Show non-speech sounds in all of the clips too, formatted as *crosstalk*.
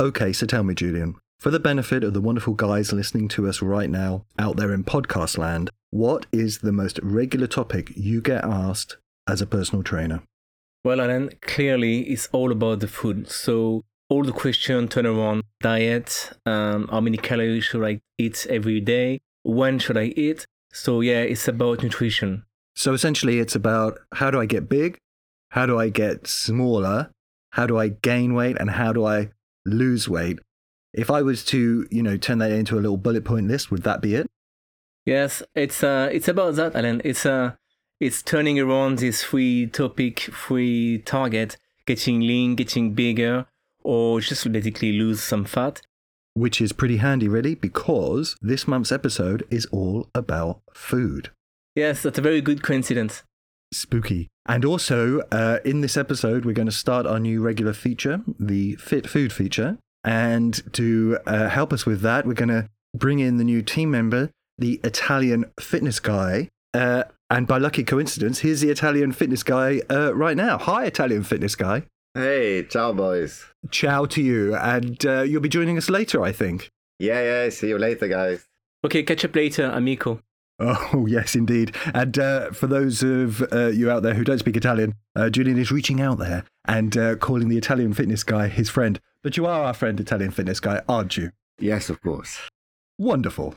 Okay, so tell me, Julian, for the benefit of the wonderful guys listening to us right now out there in podcast land, what is the most regular topic you get asked as a personal trainer? Well, Alan, clearly it's all about the food. So all the questions turn around diet, um, how many calories should I eat every day, when should I eat. So yeah, it's about nutrition. So essentially, it's about how do I get big, how do I get smaller, how do I gain weight, and how do I lose weight. If I was to, you know, turn that into a little bullet point list, would that be it? Yes, it's uh, it's about that, Alan. It's uh, it's turning around this free topic, free target, getting lean, getting bigger, or just basically lose some fat. Which is pretty handy, really, because this month's episode is all about food. Yes, that's a very good coincidence. Spooky. And also, uh, in this episode, we're going to start our new regular feature, the Fit Food feature. And to uh, help us with that, we're going to bring in the new team member, the Italian fitness guy. Uh, and by lucky coincidence, here's the Italian fitness guy uh, right now. Hi, Italian fitness guy. Hey, ciao, boys. Ciao to you. And uh, you'll be joining us later, I think. Yeah, yeah. See you later, guys. Okay, catch up later, amico. Oh, *laughs* yes, indeed. And uh, for those of uh, you out there who don't speak Italian, uh, Julian is reaching out there and uh, calling the Italian fitness guy his friend. But you are our friend, Italian fitness guy, aren't you? Yes, of course. Wonderful.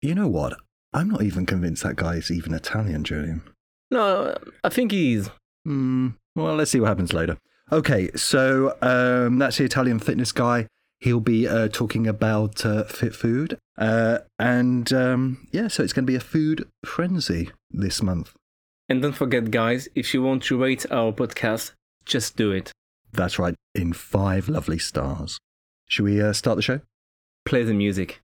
You know what? I'm not even convinced that guy is even Italian, Julian. No, I think he's. Hmm. Well, let's see what happens later. Okay, so um, that's the Italian fitness guy. He'll be uh, talking about uh, fit food. Uh, and um, yeah, so it's going to be a food frenzy this month. And don't forget, guys, if you want to rate our podcast, just do it. That's right, in five lovely stars. Should we uh, start the show? Play the music.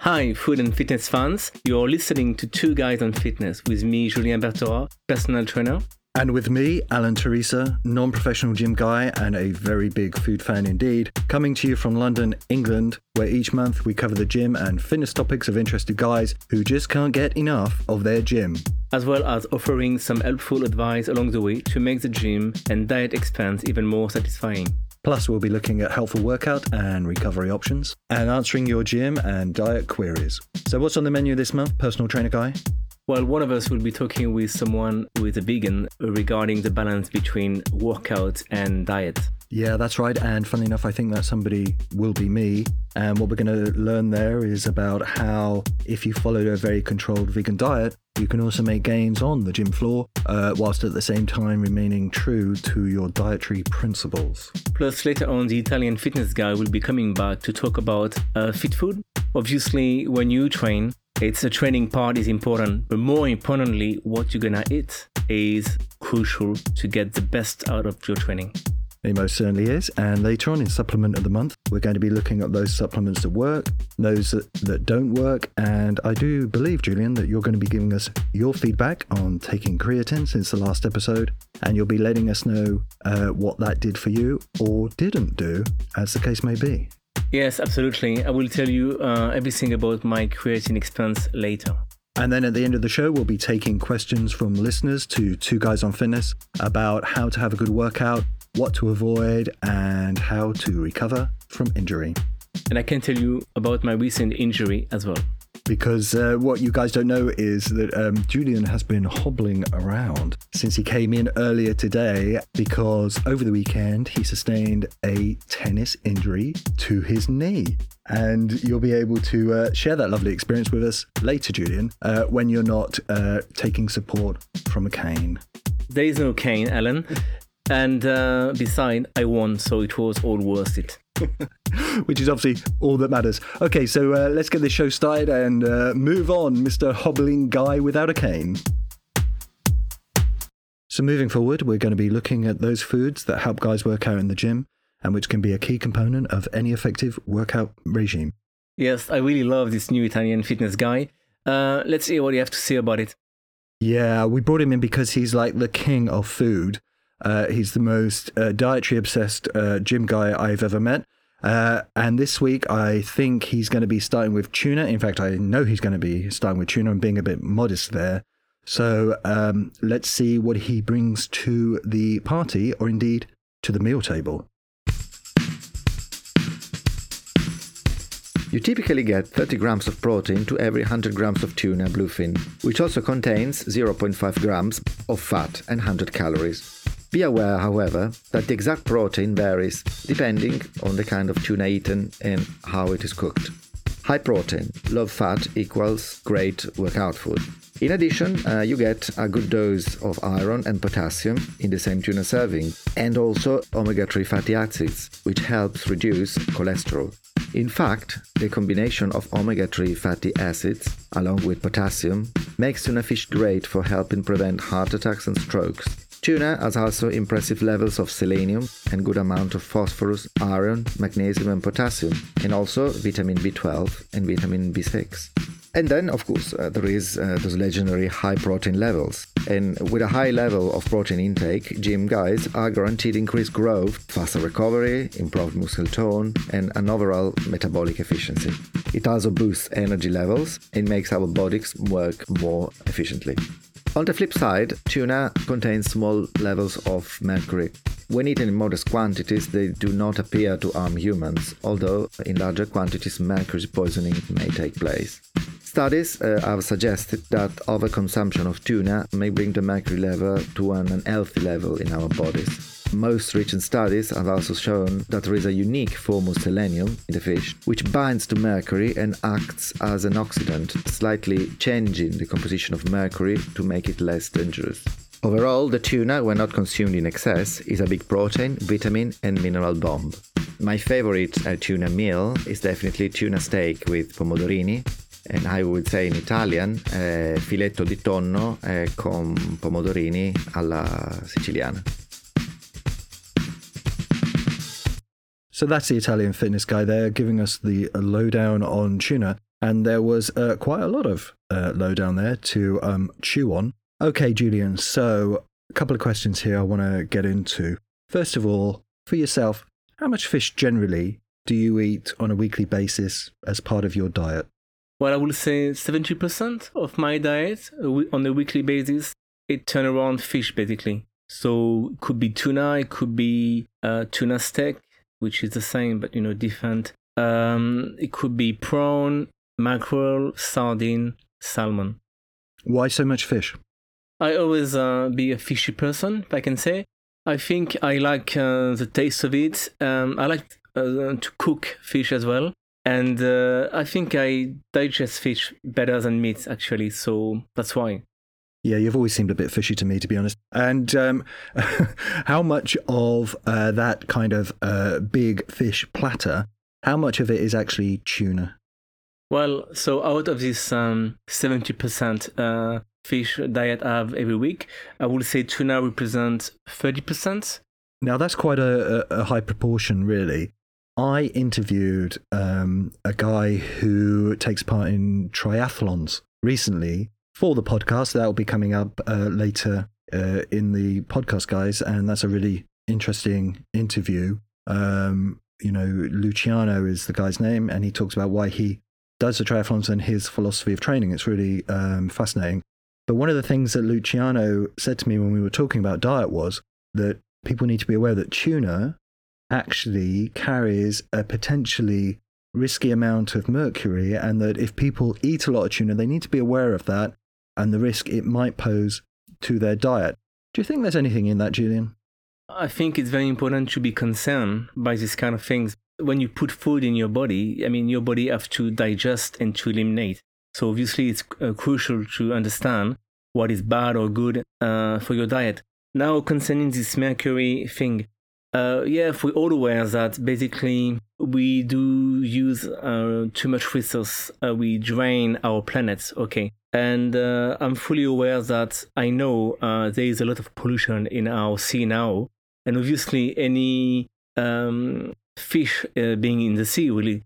Hi, food and fitness fans. You're listening to Two Guys on Fitness with me, Julien Bertherat, personal trainer. And with me, Alan Teresa, non professional gym guy and a very big food fan indeed, coming to you from London, England, where each month we cover the gym and fitness topics of interested guys who just can't get enough of their gym. As well as offering some helpful advice along the way to make the gym and diet experience even more satisfying. Plus, we'll be looking at helpful workout and recovery options and answering your gym and diet queries. So, what's on the menu this month, personal trainer guy? Well, one of us will be talking with someone with a vegan regarding the balance between workout and diet. Yeah, that's right. And funny enough, I think that somebody will be me. And what we're going to learn there is about how, if you follow a very controlled vegan diet, you can also make gains on the gym floor, uh, whilst at the same time remaining true to your dietary principles. Plus, later on, the Italian fitness guy will be coming back to talk about uh, fit food. Obviously, when you train, it's the training part is important, but more importantly, what you're gonna eat is crucial to get the best out of your training. It most certainly is. And later on in Supplement of the Month, we're going to be looking at those supplements that work, those that, that don't work. And I do believe, Julian, that you're going to be giving us your feedback on taking creatine since the last episode. And you'll be letting us know uh, what that did for you or didn't do, as the case may be. Yes, absolutely. I will tell you uh, everything about my creatine expense later. And then at the end of the show, we'll be taking questions from listeners to Two Guys on Fitness about how to have a good workout, what to avoid, and how to recover from injury. And I can tell you about my recent injury as well. Because uh, what you guys don't know is that um, Julian has been hobbling around since he came in earlier today because over the weekend he sustained a tennis injury to his knee. And you'll be able to uh, share that lovely experience with us later, Julian, uh, when you're not uh, taking support from a cane. There is no cane, Alan. And uh, besides, I won, so it was all worth it. *laughs* Which is obviously all that matters. Okay, so uh, let's get this show started and uh, move on, Mr. Hobbling Guy without a cane. So, moving forward, we're going to be looking at those foods that help guys work out in the gym and which can be a key component of any effective workout regime. Yes, I really love this new Italian fitness guy. Uh, let's hear what you have to say about it. Yeah, we brought him in because he's like the king of food. Uh, he's the most uh, dietary obsessed uh, gym guy I've ever met. Uh, and this week, I think he's going to be starting with tuna. In fact, I know he's going to be starting with tuna. I'm being a bit modest there. So um, let's see what he brings to the party, or indeed to the meal table. You typically get 30 grams of protein to every 100 grams of tuna bluefin, which also contains 0.5 grams of fat and 100 calories. Be aware, however, that the exact protein varies depending on the kind of tuna eaten and how it is cooked. High protein, low fat equals great workout food. In addition, uh, you get a good dose of iron and potassium in the same tuna serving, and also omega 3 fatty acids, which helps reduce cholesterol. In fact, the combination of omega 3 fatty acids along with potassium makes tuna fish great for helping prevent heart attacks and strokes. Tuna has also impressive levels of selenium and good amount of phosphorus, iron, magnesium and potassium, and also vitamin B12 and vitamin B6. And then, of course, uh, there is uh, those legendary high protein levels. And with a high level of protein intake, gym guys are guaranteed increased growth, faster recovery, improved muscle tone, and an overall metabolic efficiency. It also boosts energy levels and makes our bodies work more efficiently. On the flip side, tuna contains small levels of mercury. When eaten in modest quantities, they do not appear to harm humans, although in larger quantities, mercury poisoning may take place. Studies uh, have suggested that overconsumption of tuna may bring the mercury level to an unhealthy level in our bodies. Most recent studies have also shown that there is a unique form of selenium in the fish, which binds to mercury and acts as an oxidant, slightly changing the composition of mercury to make it less dangerous. Overall, the tuna, when not consumed in excess, is a big protein, vitamin, and mineral bomb. My favorite uh, tuna meal is definitely tuna steak with pomodorini, and I would say in Italian eh, filetto di tonno eh, con pomodorini alla siciliana. So that's the Italian fitness guy there giving us the lowdown on tuna. And there was uh, quite a lot of uh, lowdown there to um, chew on. Okay, Julian, so a couple of questions here I want to get into. First of all, for yourself, how much fish generally do you eat on a weekly basis as part of your diet? Well, I would say 70% of my diet uh, on a weekly basis, it turn around fish basically. So it could be tuna, it could be uh, tuna steak, which is the same but you know different. Um, it could be prawn, mackerel, sardine, salmon. Why so much fish? I always uh, be a fishy person, if I can say. I think I like uh, the taste of it. Um, I like uh, to cook fish as well and uh, I think I digest fish better than meat actually, so that's why. Yeah, you've always seemed a bit fishy to me, to be honest. And um, *laughs* how much of uh, that kind of uh, big fish platter, how much of it is actually tuna? Well, so out of this um, 70% uh, fish diet I have every week, I would say tuna represents 30%. Now, that's quite a, a high proportion, really. I interviewed um, a guy who takes part in triathlons recently for the podcast. That will be coming up uh, later uh, in the podcast, guys, and that's a really interesting interview. Um, you know, Luciano is the guy's name, and he talks about why he does the triathlons and his philosophy of training. It's really um, fascinating. But one of the things that Luciano said to me when we were talking about diet was that people need to be aware that tuna actually carries a potentially risky amount of mercury, and that if people eat a lot of tuna, they need to be aware of that and the risk it might pose to their diet. Do you think there's anything in that, Julian? I think it's very important to be concerned by these kind of things. When you put food in your body, I mean, your body has to digest and to eliminate. So obviously, it's uh, crucial to understand what is bad or good uh, for your diet. Now, concerning this mercury thing, uh, yeah, we're all aware that basically we do use uh, too much resource. Uh, we drain our planet. Okay, and uh, I'm fully aware that I know uh, there is a lot of pollution in our sea now, and obviously any um, fish uh, being in the sea really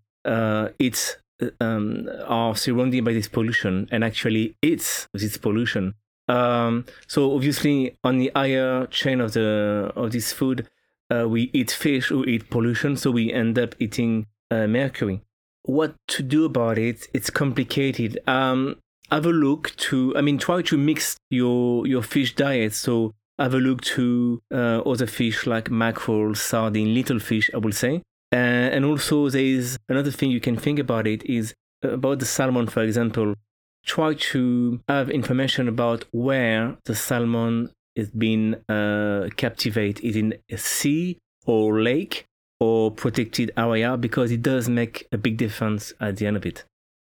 it's um, are surrounded by this pollution and actually eats this pollution. Um, so obviously on the higher chain of the of this food uh, we eat fish, we eat pollution, so we end up eating uh, mercury. What to do about it? It's complicated. Um, have a look to, I mean, try to mix your, your fish diet. So have a look to uh, other fish like mackerel, sardine, little fish, I will say. Uh, and also there is another thing you can think about it is about the salmon, for example. Try to have information about where the salmon is being uh, captivated. Is in a sea or lake or protected area because it does make a big difference at the end of it.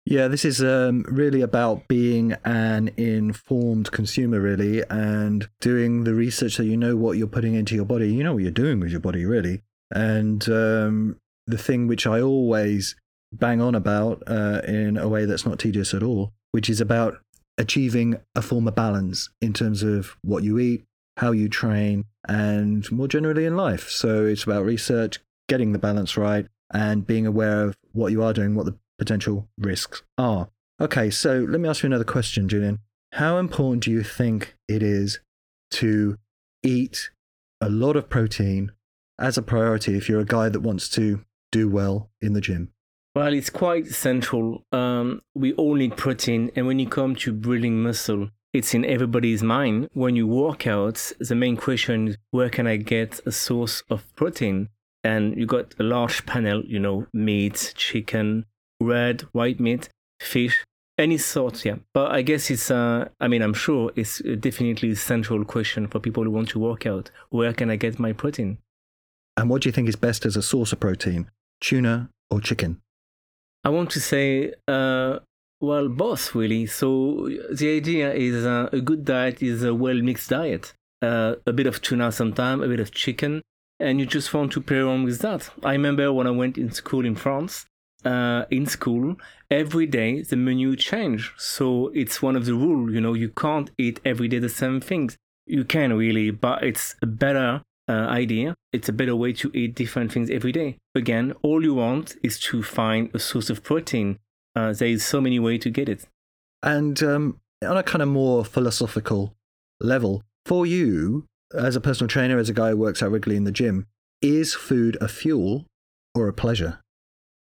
Yeah, this is um, really about being an informed consumer, really, and doing the research so you know what you're putting into your body. You know what you're doing with your body, really. And um, the thing which I always bang on about uh, in a way that's not tedious at all, which is about achieving a form of balance in terms of what you eat, how you train, and more generally in life. So it's about research, getting the balance right, and being aware of what you are doing, what the potential risks are. Okay, so let me ask you another question, Julian. How important do you think it is to eat a lot of protein as a priority if you're a guy that wants to do well in the gym? Well, it's quite central. Um, we all need protein, and when you come to building muscle, it's in everybody's mind. When you work out, the main question is where can I get a source of protein? And you got a large panel, you know, meat, chicken, red, white meat, fish, any sort, yeah. But I guess it's, uh, I mean, I'm sure it's definitely a central question for people who want to work out. Where can I get my protein? And what do you think is best as a source of protein, tuna or chicken? I want to say, uh, well, both really. So the idea is uh, a good diet is a well mixed diet. Uh, a bit of tuna sometimes, a bit of chicken, and you just want to play around with that. I remember when I went in school in France, uh, in school, every day the menu changed. So it's one of the rules, you know, you can't eat every day the same things. You can really, but it's better uh, idea. It's a better way to eat different things every day. Again, all you want is to find a source of protein. Uh, there is so many ways to get it. And um, on a kind of more philosophical level, for you, as a personal trainer, as a guy who works out regularly in the gym, is food a fuel or a pleasure?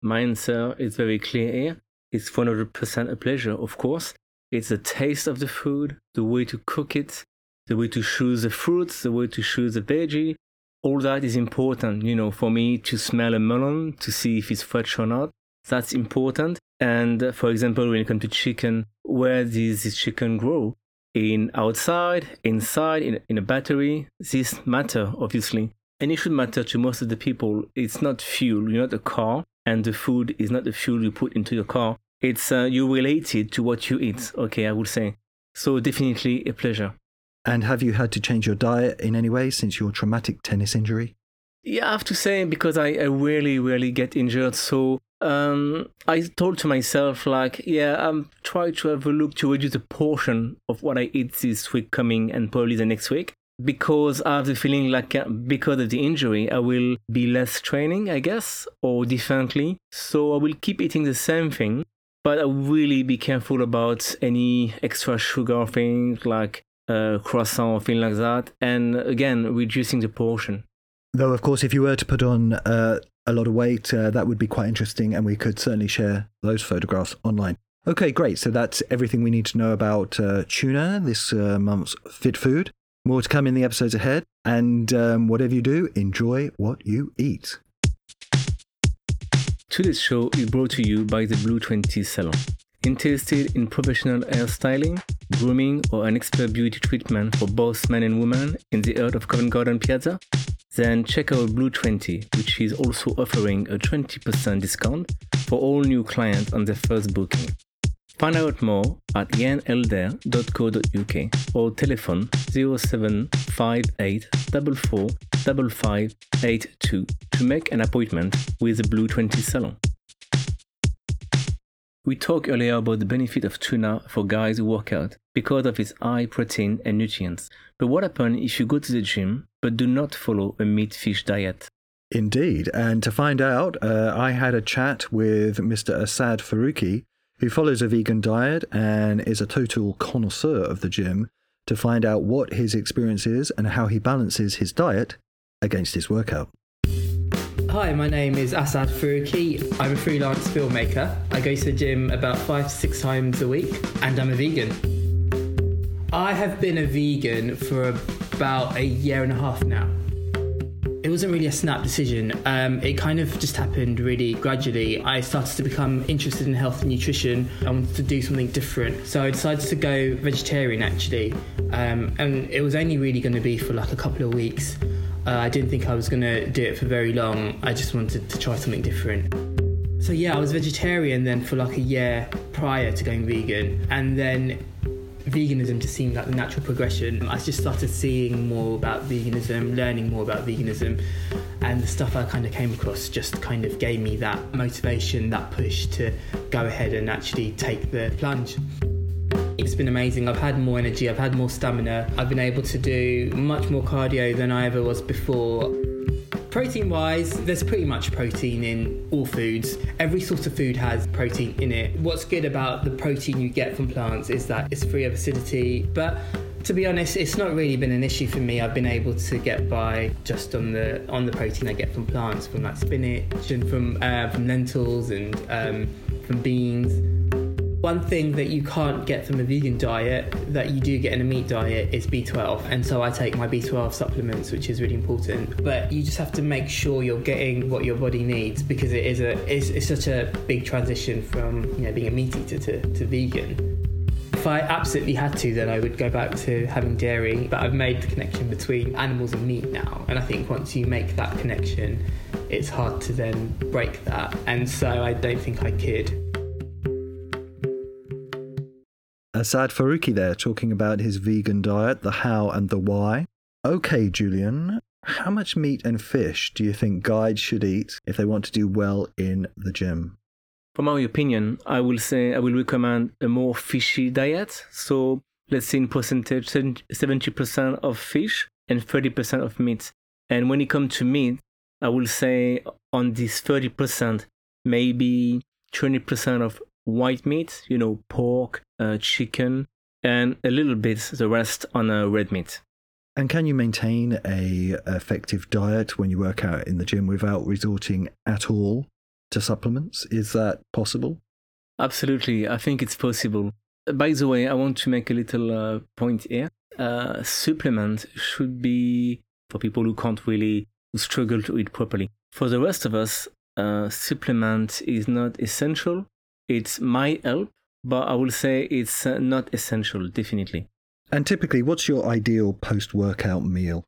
My answer is very clear here. It's 100% a pleasure, of course. It's the taste of the food, the way to cook it, the way to choose the fruits, the way to choose the veggie. All that is important, you know, for me to smell a melon, to see if it's fresh or not. That's important. And uh, for example, when it comes to chicken, where does this chicken grow? In outside, inside, in, in a battery? This matter, obviously. And it should matter to most of the people. It's not fuel, you're not a car and the food is not the fuel you put into your car. It's uh, you relate it to what you eat. Okay, I would say. So definitely a pleasure. And have you had to change your diet in any way since your traumatic tennis injury? Yeah, I have to say because I, I really, really get injured. So um, I told to myself like, yeah, I'm trying to have a look to reduce the portion of what I eat this week coming and probably the next week because I have the feeling like uh, because of the injury, I will be less training, I guess, or differently. So I will keep eating the same thing, but I really be careful about any extra sugar things like uh, croissant or things like that. And again, reducing the portion. Though, of course, if you were to put on uh, a lot of weight, uh, that would be quite interesting, and we could certainly share those photographs online. Okay, great. So that's everything we need to know about uh, tuna, this uh, month's fit food. More to come in the episodes ahead. And um, whatever you do, enjoy what you eat. Today's show is brought to you by the Blue 20 Salon. Interested in professional hairstyling, grooming, or an expert beauty treatment for both men and women in the heart of Covent Garden Piazza? Then check out Blue 20, which is also offering a 20% discount for all new clients on their first booking. Find out more at yanelder.co.uk or telephone 0758 to make an appointment with the Blue 20 Salon. We talked earlier about the benefit of tuna for guys who work out because of its high protein and nutrients. But what happens if you go to the gym but do not follow a meat fish diet? Indeed. And to find out, uh, I had a chat with Mr. Asad Faruqi, who follows a vegan diet and is a total connoisseur of the gym, to find out what his experience is and how he balances his diet against his workout. Hi, my name is Asad Faruqi. I'm a freelance filmmaker. I go to the gym about five to six times a week, and I'm a vegan. I have been a vegan for about a year and a half now. It wasn't really a snap decision. Um, it kind of just happened really gradually. I started to become interested in health and nutrition. I wanted to do something different. So I decided to go vegetarian actually. Um, and it was only really going to be for like a couple of weeks. Uh, I didn't think I was going to do it for very long. I just wanted to try something different. So yeah, I was vegetarian then for like a year prior to going vegan. And then veganism just seemed like the natural progression. I just started seeing more about veganism, learning more about veganism, and the stuff I kind of came across just kind of gave me that motivation, that push to go ahead and actually take the plunge. It's been amazing. I've had more energy, I've had more stamina, I've been able to do much more cardio than I ever was before. Protein wise, there's pretty much protein in all foods. Every sort of food has protein in it. What's good about the protein you get from plants is that it's free of acidity, but to be honest, it's not really been an issue for me. I've been able to get by just on the on the protein I get from plants, from like spinach and from uh, from lentils and um, from beans. One thing that you can't get from a vegan diet that you do get in a meat diet is B12. And so I take my B12 supplements, which is really important. But you just have to make sure you're getting what your body needs because it is a it's, it's such a big transition from you know being a meat eater to, to vegan. If I absolutely had to, then I would go back to having dairy. But I've made the connection between animals and meat now. And I think once you make that connection, it's hard to then break that. And so I don't think I could. Asad Faruqi there talking about his vegan diet, the how and the why. Okay, Julian, how much meat and fish do you think guides should eat if they want to do well in the gym? For my opinion, I will say I will recommend a more fishy diet. So let's say in percentage, 70% of fish and 30% of meat. And when it comes to meat, I will say on this 30%, maybe 20% of white meat, you know, pork, uh, chicken, and a little bit the rest on a red meat. And can you maintain a effective diet when you work out in the gym without resorting at all to supplements? Is that possible? Absolutely, I think it's possible. By the way, I want to make a little uh, point here. Uh, supplement should be for people who can't really struggle to eat properly. For the rest of us, uh, supplement is not essential it might help, but I will say it's uh, not essential, definitely. And typically, what's your ideal post workout meal?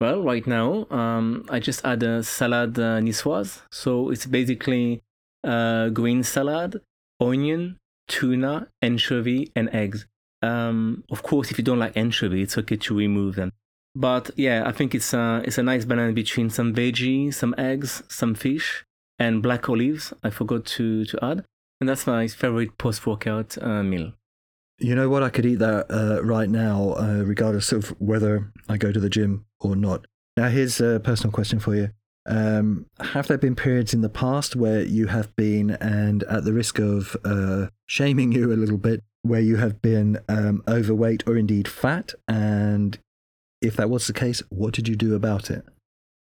Well, right now, um, I just had a salad uh, niçoise. So it's basically uh, green salad, onion, tuna, anchovy, and eggs. Um, of course, if you don't like anchovy, it's okay to remove them. But yeah, I think it's a, it's a nice balance between some veggie, some eggs, some fish, and black olives. I forgot to, to add. And that's my favorite post workout uh, meal. You know what? I could eat that uh, right now, uh, regardless of whether I go to the gym or not. Now, here's a personal question for you. Um, have there been periods in the past where you have been, and at the risk of uh, shaming you a little bit, where you have been um, overweight or indeed fat? And if that was the case, what did you do about it?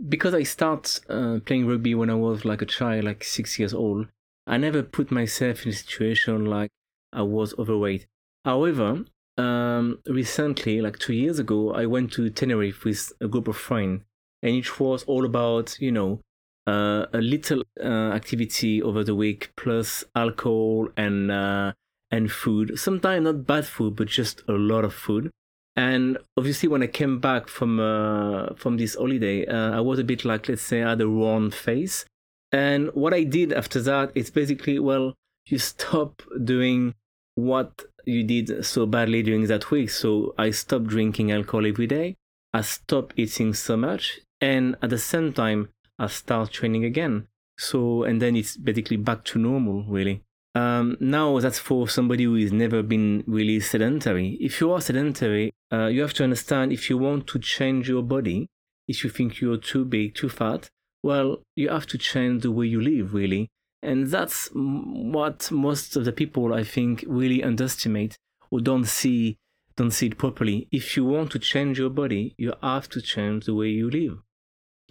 Because I started uh, playing rugby when I was like a child, like six years old, I never put myself in a situation like I was overweight. However, um, recently, like two years ago, I went to Tenerife with a group of friends, and it was all about, you know, uh, a little uh, activity over the week plus alcohol and uh, and food. Sometimes not bad food, but just a lot of food. And obviously, when I came back from uh, from this holiday, uh, I was a bit like, let's say, I had a worn face. And what I did after that is basically, well, you stop doing what you did so badly during that week. So I stopped drinking alcohol every day. I stopped eating so much. And at the same time, I start training again. So, and then it's basically back to normal, really. Um, now that's for somebody who has never been really sedentary. If you are sedentary, uh, you have to understand if you want to change your body, if you think you're too big, too fat, well, you have to change the way you live, really. And that's what most of the people, I think, really underestimate or don't see, don't see it properly. If you want to change your body, you have to change the way you live.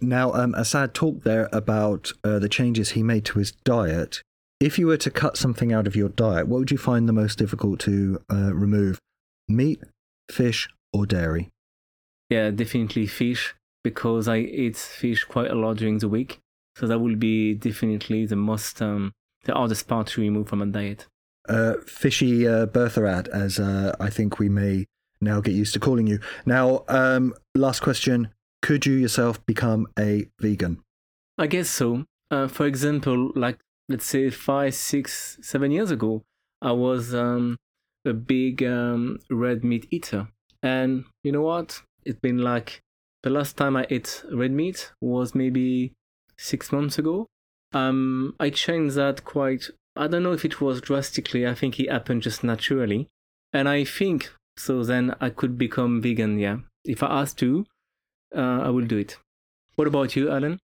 Now, um, Asad talked there about uh, the changes he made to his diet. If you were to cut something out of your diet, what would you find the most difficult to uh, remove? Meat, fish, or dairy? Yeah, definitely fish because I eat fish quite a lot during the week. So that will be definitely the most, um, the hardest part to remove from a diet. Uh, fishy uh, Bertherat, as uh, I think we may now get used to calling you. Now, um, last question Could you yourself become a vegan? I guess so. Uh, for example, like let's say five, six, seven years ago, I was um, a big um, red meat eater. And you know what? It's been like the last time I ate red meat was maybe six months ago. Um, I changed that quite. I don't know if it was drastically. I think it happened just naturally, and I think so. Then I could become vegan. Yeah, if I asked to, uh, I will do it. What about you, Alan?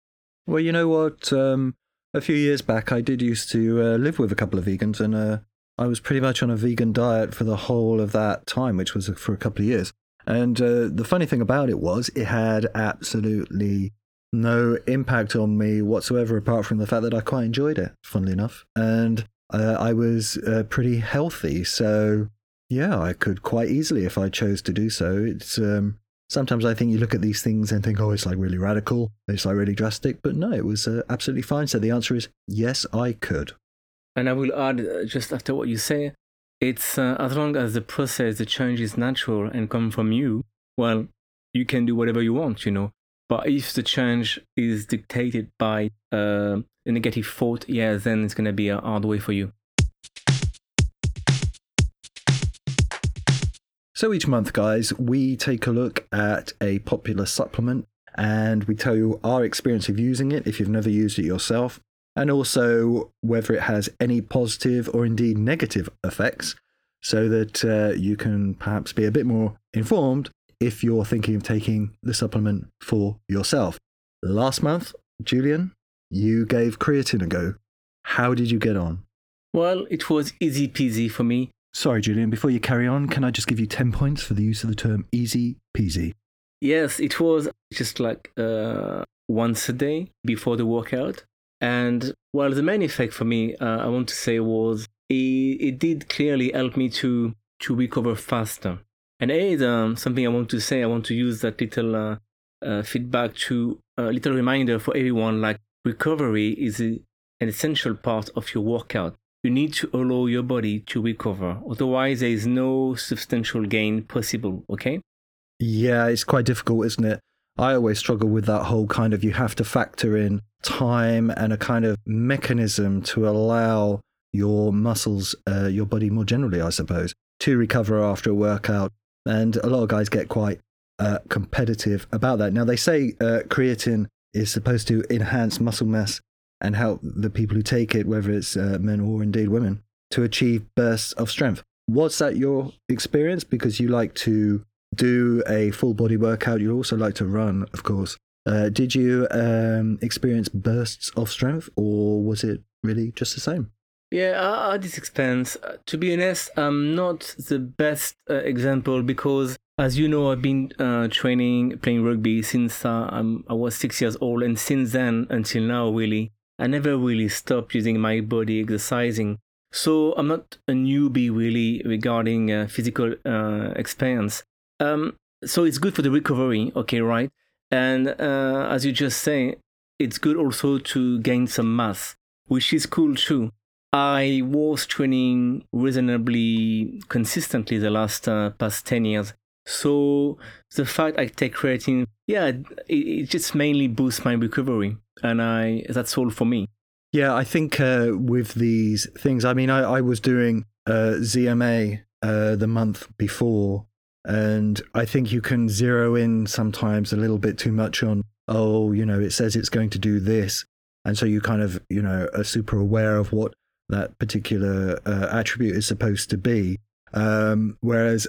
Well, you know what? Um, a few years back, I did used to uh, live with a couple of vegans, and uh, I was pretty much on a vegan diet for the whole of that time, which was for a couple of years. And uh, the funny thing about it was, it had absolutely no impact on me whatsoever, apart from the fact that I quite enjoyed it, funnily enough. And uh, I was uh, pretty healthy. So, yeah, I could quite easily, if I chose to do so. It's um, sometimes I think you look at these things and think, oh, it's like really radical, it's like really drastic. But no, it was uh, absolutely fine. So the answer is yes, I could. And I will add, uh, just after what you say, it's uh, as long as the process, the change is natural and come from you, well, you can do whatever you want, you know. But if the change is dictated by uh, a negative thought, yeah, then it's going to be a hard way for you. So each month, guys, we take a look at a popular supplement and we tell you our experience of using it if you've never used it yourself, and also whether it has any positive or indeed negative effects, so that uh, you can perhaps be a bit more informed if you're thinking of taking the supplement for yourself. Last month, Julian, you gave creatine a go. How did you get on? Well, it was easy peasy for me. Sorry, Julian, before you carry on, can I just give you 10 points for the use of the term easy peasy? Yes, it was just like uh, once a day before the workout. And well, the main effect for me, uh, I want to say, was it, it did clearly help me to to recover faster. And A, um, something I want to say, I want to use that little uh, uh, feedback to a little reminder for everyone like recovery is a, an essential part of your workout. You need to allow your body to recover. Otherwise, there is no substantial gain possible, okay? Yeah, it's quite difficult, isn't it? I always struggle with that whole kind of you have to factor in time and a kind of mechanism to allow your muscles, uh, your body more generally, I suppose, to recover after a workout and a lot of guys get quite uh, competitive about that. Now, they say uh, creatine is supposed to enhance muscle mass and help the people who take it, whether it's uh, men or indeed women, to achieve bursts of strength. Was that your experience? Because you like to do a full body workout, you also like to run, of course. Uh, did you um, experience bursts of strength, or was it really just the same? Yeah, at this expense, to be honest, I'm not the best uh, example because, as you know, I've been uh, training, playing rugby since uh, i was six years old, and since then until now, really, I never really stopped using my body exercising. So I'm not a newbie really regarding physical experience. Um, so it's good for the recovery, okay, right? And as you just say, it's good also to gain some mass, which is cool too. I was training reasonably consistently the last uh, past 10 years. So the fact I take creatine, yeah, it, it, just mainly boosts my recovery. And I that's all for me. Yeah, I think uh, with these things, I mean, I, I was doing uh, ZMA uh, the month before, and I think you can zero in sometimes a little bit too much on, oh, you know, it says it's going to do this. And so you kind of, you know, are super aware of what that particular uh, attribute is supposed to be. Um, whereas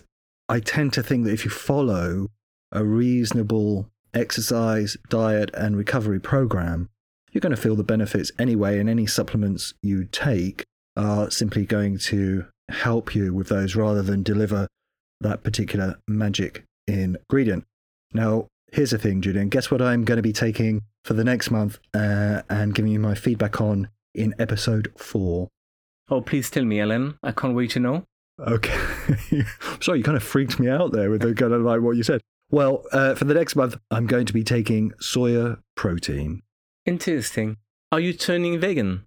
I tend to think that if you follow a reasonable exercise, diet, and recovery program, you're going to feel the benefits anyway, and any supplements you take are simply going to help you with those rather than deliver that particular magic ingredient. Now, here's the thing, Julian. Guess what I'm going to be taking for the next month uh, and giving you my feedback on in episode four. Oh, please tell me, Ellen. I can't wait to know. Okay. *laughs* Sorry, you kind of freaked me out there with the kind of like what you said. Well, uh, for the next month, I'm going to be taking soya protein. Interesting. Are you turning vegan?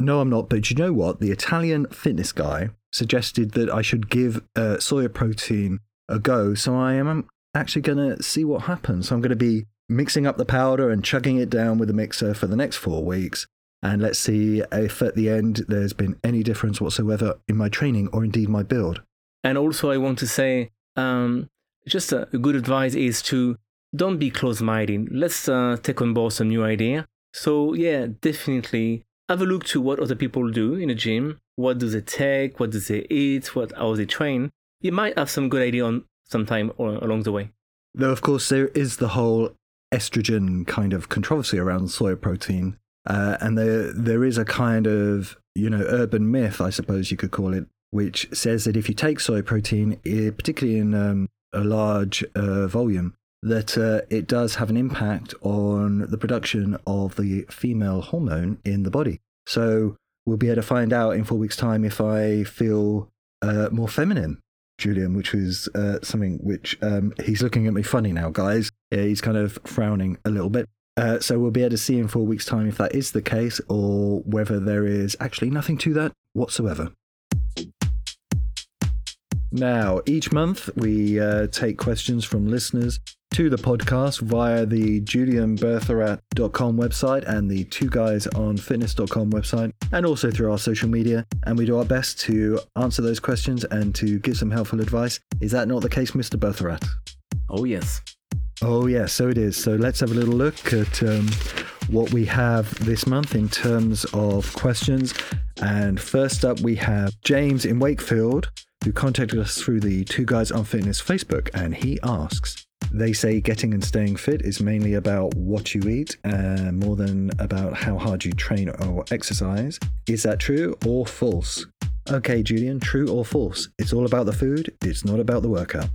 No, I'm not. But you know what? The Italian fitness guy suggested that I should give uh, soya protein a go. So I am actually going to see what happens. So I'm going to be mixing up the powder and chugging it down with a mixer for the next four weeks. And let's see if at the end there's been any difference whatsoever in my training or indeed my build. And also, I want to say, um, just a, good advice is to don't be close-minded. Let's uh, take on board some new idea. So yeah, definitely have a look to what other people do in a gym. What do they take? What do they eat? What how they train? You might have some good idea on sometime along the way. Though of course there is the whole estrogen kind of controversy around soy protein uh, and there there is a kind of you know urban myth, I suppose you could call it, which says that if you take soy protein, eh, particularly in um, a large uh, volume, that uh, it does have an impact on the production of the female hormone in the body. So we'll be able to find out in four weeks' time if I feel uh, more feminine, Julian, which was uh, something which um, he's looking at me funny now, guys. Yeah, he's kind of frowning a little bit. Uh, so we'll be able to see in four weeks' time if that is the case or whether there is actually nothing to that whatsoever. Now, each month we uh, take questions from listeners to the podcast via the julianbertherat.com website and the two guys on fitness.com website, and also through our social media. And we do our best to answer those questions and to give some helpful advice. Is that not the case, Mr. Bertherat? Oh, yes. Oh, yeah, so it is. So let's have a little look at um, what we have this month in terms of questions. And first up, we have James in Wakefield, who contacted us through the Two Guys on Fitness Facebook, and he asks They say getting and staying fit is mainly about what you eat, uh, more than about how hard you train or exercise. Is that true or false? Okay, Julian, true or false? It's all about the food, it's not about the workout.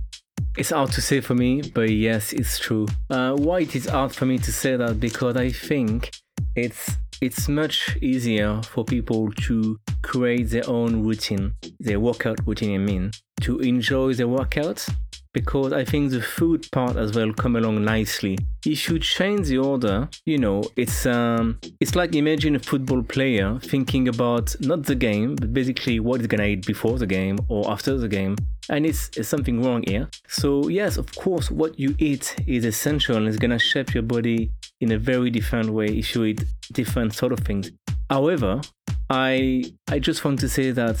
It's hard to say for me, but yes, it's true. Uh, why it is hard for me to say that? Because I think it's it's much easier for people to create their own routine, their workout routine. I mean, to enjoy their workouts because I think the food part as well come along nicely. If you change the order, you know, it's um, it's like imagine a football player thinking about not the game, but basically what he's gonna eat before the game or after the game, and it's, it's something wrong here. So yes, of course, what you eat is essential and it's gonna shape your body in a very different way if you eat different sort of things. However, I I just want to say that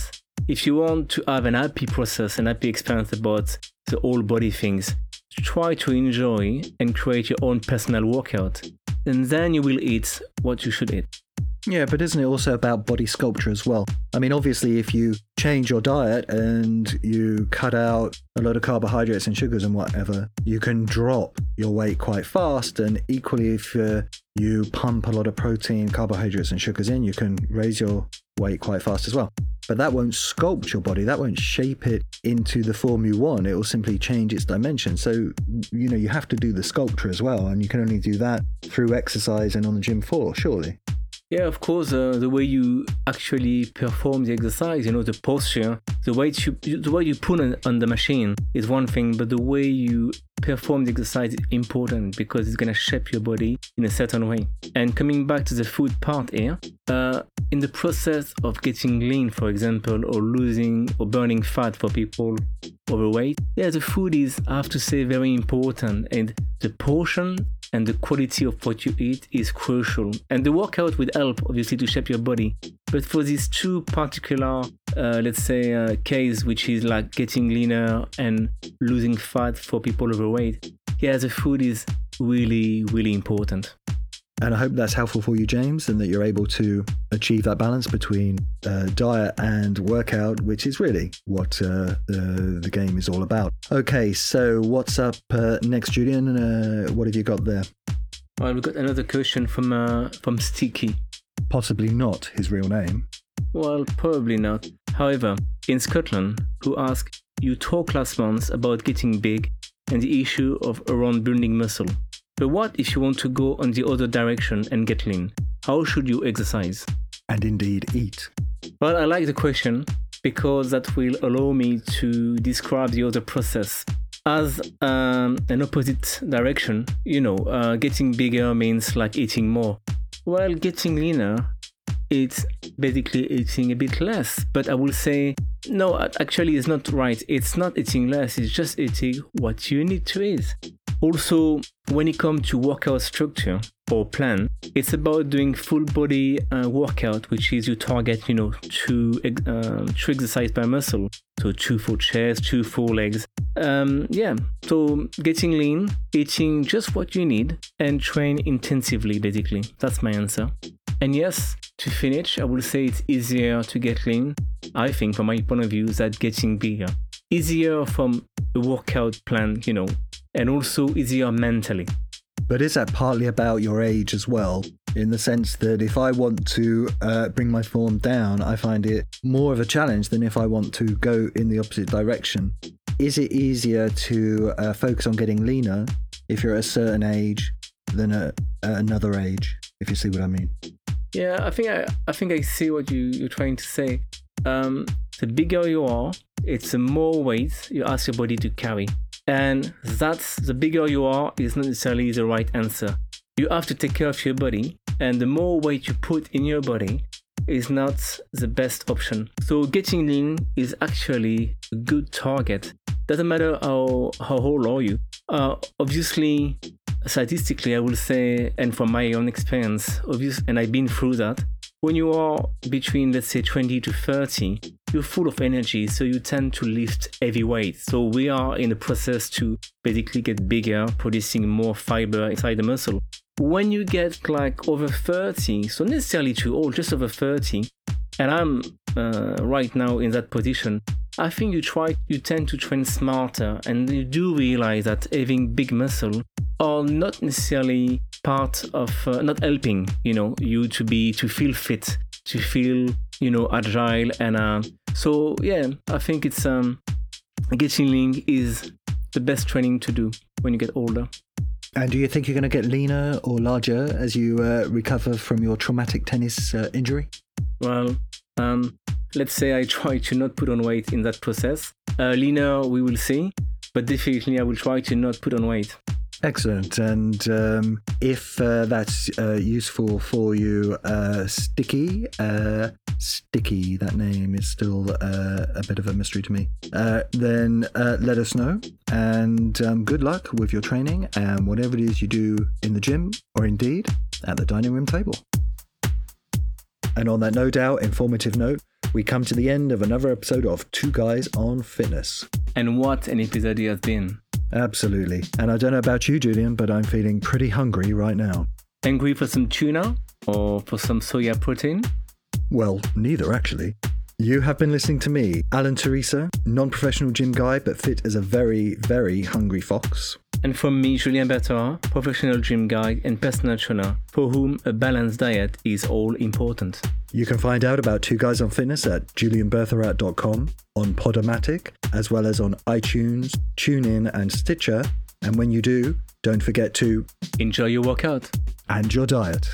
if you want to have an happy process, an happy experience about the whole body things, try to enjoy and create your own personal workout. And then you will eat what you should eat. Yeah, but isn't it also about body sculpture as well? I mean, obviously, if you change your diet and you cut out a lot of carbohydrates and sugars and whatever, you can drop your weight quite fast. And equally, if uh, you pump a lot of protein, carbohydrates, and sugars in, you can raise your weight quite fast as well. But that won't sculpt your body, that won't shape it into the form you want. It will simply change its dimension. So, you know, you have to do the sculpture as well. And you can only do that through exercise and on the gym floor, surely. Yeah, of course, uh, the way you actually perform the exercise, you know, the posture, the way you, the way you put on, on the machine is one thing, but the way you perform the exercise is important because it's gonna shape your body in a certain way. And coming back to the food part here, uh, in the process of getting lean, for example, or losing or burning fat for people overweight, yeah, the food is, I have to say, very important, and the portion and the quality of what you eat is crucial. And the workout will help, obviously, to shape your body. But for these two particular, uh, let's say, uh, case, which is like getting leaner and losing fat for people overweight, yeah, the food is really, really important. And I hope that's helpful for you, James, and that you're able to achieve that balance between uh, diet and workout, which is really what uh, the, the game is all about. Okay, so what's up uh, next, Julian? Uh, what have you got there? Well, we've got another question from uh, from Sticky. Possibly not his real name. Well, probably not. However, in Scotland, who asked, You talked last month about getting big and the issue of around building muscle. But what if you want to go on the other direction and get lean? How should you exercise? And indeed eat. Well, I like the question because that will allow me to describe the other process as um, an opposite direction. You know, uh, getting bigger means like eating more. Well, getting leaner, it's basically eating a bit less. But I will say, no, actually, it's not right. It's not eating less, it's just eating what you need to eat. Also, when it comes to workout structure or plan, it's about doing full body uh, workout, which is you target, you know, two, uh, two exercise per muscle. So two full chest, two full legs. Um, yeah, so getting lean, eating just what you need, and train intensively, basically. That's my answer. And yes, to finish, I will say it's easier to get lean, I think, from my point of view, than getting bigger. Easier from a workout plan, you know, and also easier mentally. But is that partly about your age as well? In the sense that if I want to uh, bring my form down, I find it more of a challenge than if I want to go in the opposite direction. Is it easier to uh, focus on getting leaner if you're at a certain age than at, another age? If you see what I mean. Yeah, I think I, I think I see what you, you're trying to say. Um, the bigger you are, it's the more weight you ask your body to carry. And that's the bigger you are is not necessarily the right answer. You have to take care of your body, and the more weight you put in your body is not the best option. So getting lean is actually a good target. Doesn't matter how how old are you. Uh, obviously, statistically, I will say, and from my own experience, obvious, and I've been through that. When you are between, let's say, 20 to 30, you're full of energy, so you tend to lift heavy weights. So we are in the process to basically get bigger, producing more fiber inside the muscle. When you get like over 30, so necessarily too old, just over 30, and I'm uh, right now in that position, I think you try, you tend to train smarter, and you do realize that having big muscle are not necessarily part of, uh, not helping, you know, you to be to feel fit, to feel, you know, agile, and uh, so yeah, I think it's um, getting lean is the best training to do when you get older. And do you think you're going to get leaner or larger as you uh, recover from your traumatic tennis uh, injury? Well, um, let's say I try to not put on weight in that process. Uh, leaner, we will see, but definitely I will try to not put on weight. Excellent. And um, if uh, that's uh, useful for you, uh, Sticky, uh, Sticky, that name is still uh, a bit of a mystery to me, uh, then let us know. And um, good luck with your training and whatever it is you do in the gym or indeed at the dining room table. And on that no doubt informative note, we come to the end of another episode of Two Guys on Fitness. And what an episode it has been. Absolutely. And I don't know about you, Julian, but I'm feeling pretty hungry right now. Hungry for some tuna or for some soya protein? Well, neither actually. You have been listening to me, Alan Teresa, non professional gym guy, but fit as a very, very hungry fox. And from me, Julien Bertherat, professional gym guy and personal trainer, for whom a balanced diet is all important. You can find out about Two Guys on Fitness at julianbertherat.com, on Podomatic, as well as on iTunes, TuneIn, and Stitcher. And when you do, don't forget to enjoy your workout and your diet.